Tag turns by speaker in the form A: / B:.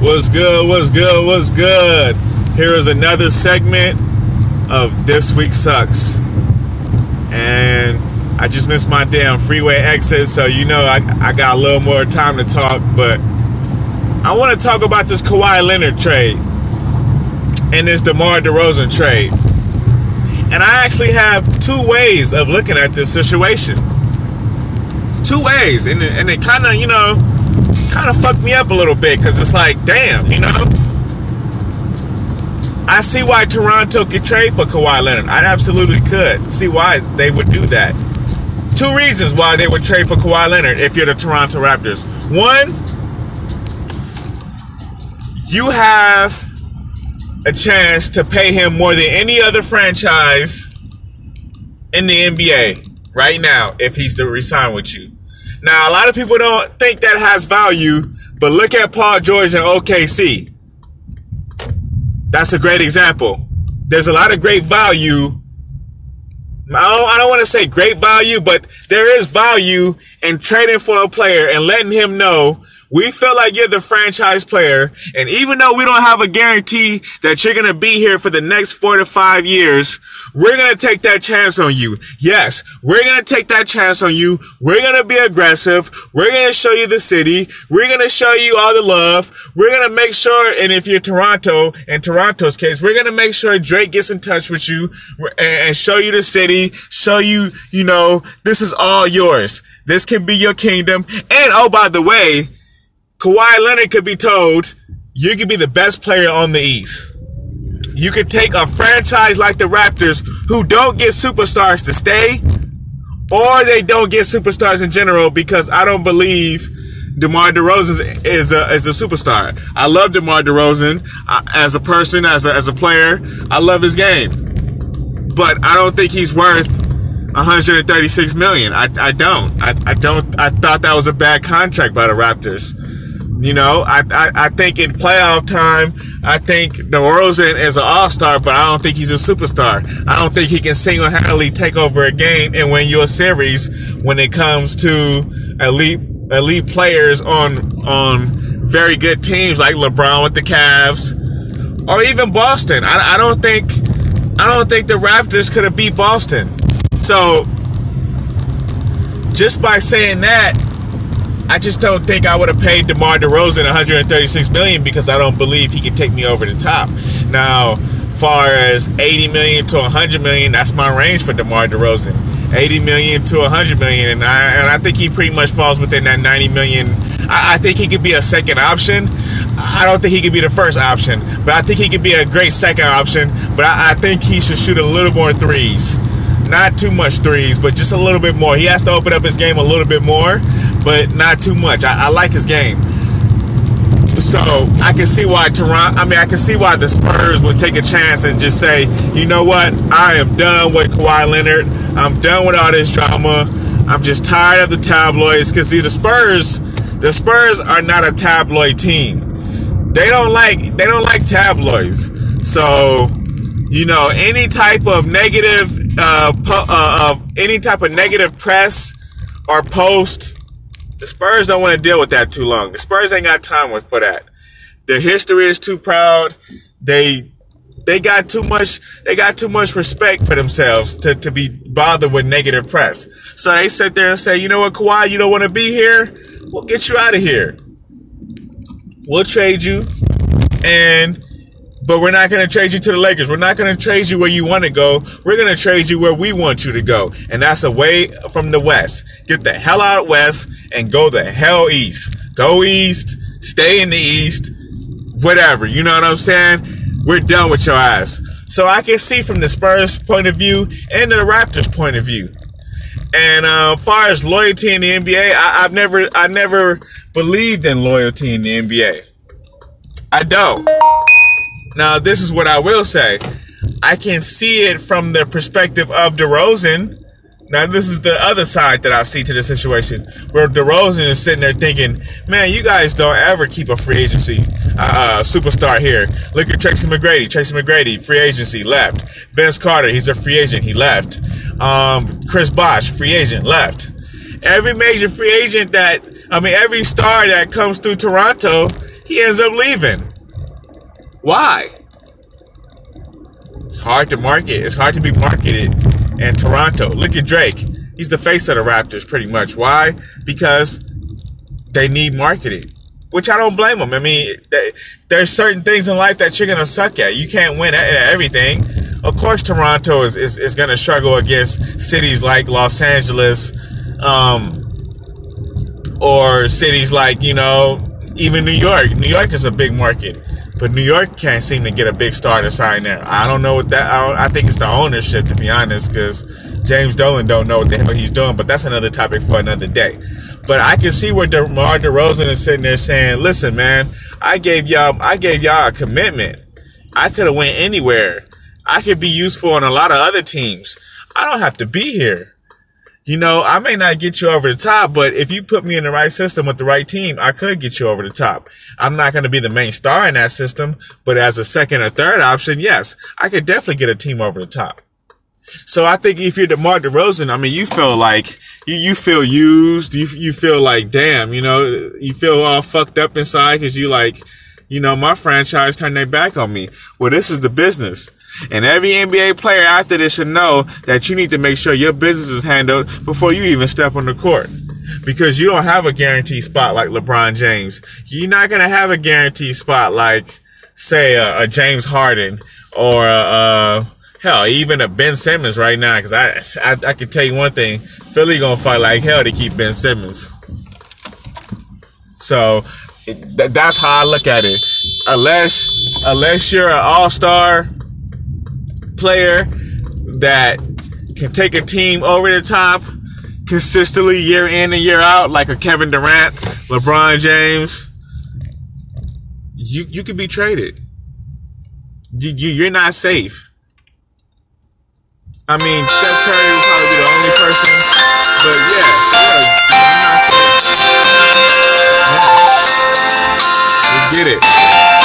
A: What's good? What's good? What's good? Here is another segment of This Week Sucks. And I just missed my damn freeway exit, so you know I, I got a little more time to talk, but I want to talk about this Kawhi Leonard trade and this DeMar DeRozan trade. And I actually have two ways of looking at this situation. Two ways. And, and it kind of, you know, kind of fucked me up a little bit because it's like, damn, you know. I see why Toronto could trade for Kawhi Leonard. I absolutely could see why they would do that. Two reasons why they would trade for Kawhi Leonard if you're the Toronto Raptors. One, you have a chance to pay him more than any other franchise in the NBA right now if he's to resign with you. Now, a lot of people don't think that has value, but look at Paul George and OKC. That's a great example. There's a lot of great value. I don't, I don't want to say great value, but there is value in trading for a player and letting him know we feel like you're the franchise player. And even though we don't have a guarantee that you're going to be here for the next four to five years, we're going to take that chance on you. Yes, we're going to take that chance on you. We're going to be aggressive. We're going to show you the city. We're going to show you all the love. We're going to make sure, and if you're Toronto, in Toronto's case, we're going to make sure Drake gets in touch with you and show you the city, show you, you know, this is all yours. This can be your kingdom. And oh, by the way, Kawhi Leonard could be told, you could be the best player on the East. You could take a franchise like the Raptors who don't get superstars to stay, or they don't get superstars in general because I don't believe DeMar DeRozan is a, is a superstar. I love DeMar DeRozan uh, as a person, as a, as a player. I love his game. But I don't think he's worth 136 million. I, I don't. I, I don't. I thought that was a bad contract by the Raptors. You know, I, I, I think in playoff time, I think DeRozan is an all star, but I don't think he's a superstar. I don't think he can single handedly take over a game and win your series when it comes to elite elite players on on very good teams like LeBron with the Cavs or even Boston. I, I don't think I don't think the Raptors could have beat Boston. So just by saying that, I just don't think I would have paid DeMar DeRozan 136 million because I don't believe he can take me over the top. Now, far as 80 million to 100 million, that's my range for DeMar DeRozan. 80 million to 100 million, and I and I think he pretty much falls within that 90 million. I, I think he could be a second option. I don't think he could be the first option, but I think he could be a great second option. But I, I think he should shoot a little more threes not too much threes, but just a little bit more. He has to open up his game a little bit more, but not too much. I, I like his game. So I can see why Toronto. I mean, I can see why the Spurs would take a chance and just say, you know what, I am done with Kawhi Leonard. I'm done with all this drama. I'm just tired of the tabloids. Because see, the Spurs, the Spurs are not a tabloid team. They don't like they don't like tabloids. So you know, any type of negative, uh, uh, of any type of negative press or post, the Spurs don't want to deal with that too long. The Spurs ain't got time for that. Their history is too proud. They they got too much they got too much respect for themselves to, to be bothered with negative press. So they sit there and say, you know what, Kawhi, you don't want to be here? We'll get you out of here. We'll trade you. And but we're not going to trade you to the Lakers. We're not going to trade you where you want to go. We're going to trade you where we want you to go. And that's away from the West. Get the hell out of West and go the hell East. Go East, stay in the East, whatever. You know what I'm saying? We're done with your ass. So I can see from the Spurs point of view and the Raptors point of view. And uh, far as loyalty in the NBA, I, I've never, I never believed in loyalty in the NBA. I don't. Now, this is what I will say. I can see it from the perspective of DeRozan. Now, this is the other side that I see to the situation where DeRozan is sitting there thinking, man, you guys don't ever keep a free agency uh, superstar here. Look at Tracy McGrady. Tracy McGrady, free agency, left. Vince Carter, he's a free agent, he left. Um, Chris Bosh, free agent, left. Every major free agent that I mean, every star that comes through Toronto, he ends up leaving. Why? It's hard to market. It's hard to be marketed in Toronto. Look at Drake. He's the face of the Raptors pretty much. Why? Because they need marketing, which I don't blame them. I mean, they, there's certain things in life that you're going to suck at. You can't win at, at everything. Of course, Toronto is, is, is going to struggle against cities like Los Angeles, um, or cities like, you know, even New York. New York is a big market, but New York can't seem to get a big star to sign there. I don't know what that. I, I think it's the ownership, to be honest, because James Dolan don't know what the hell he's doing. But that's another topic for another day. But I can see where DeMar DeRozan is sitting there saying, "Listen, man, I gave y'all, I gave y'all a commitment. I could have went anywhere. I could be useful on a lot of other teams. I don't have to be here." You know, I may not get you over the top, but if you put me in the right system with the right team, I could get you over the top. I'm not going to be the main star in that system, but as a second or third option, yes, I could definitely get a team over the top. So I think if you're DeMar DeRozan, I mean, you feel like you, you feel used. You, you feel like, damn, you know, you feel all fucked up inside because you like, you know, my franchise turned their back on me. Well, this is the business. And every NBA player after this should know that you need to make sure your business is handled before you even step on the court. Because you don't have a guaranteed spot like LeBron James. You're not going to have a guaranteed spot like, say, a, a James Harden or a, a, hell, even a Ben Simmons right now. Because I, I, I can tell you one thing Philly going to fight like hell to keep Ben Simmons. So th- that's how I look at it. Unless, unless you're an all star player that can take a team over the top consistently year in and year out, like a Kevin Durant, LeBron James, you you could be traded. You, you you're not safe. I mean, Steph Curry would probably be the only person, but yeah, yeah, you're not safe. Yeah. You get it.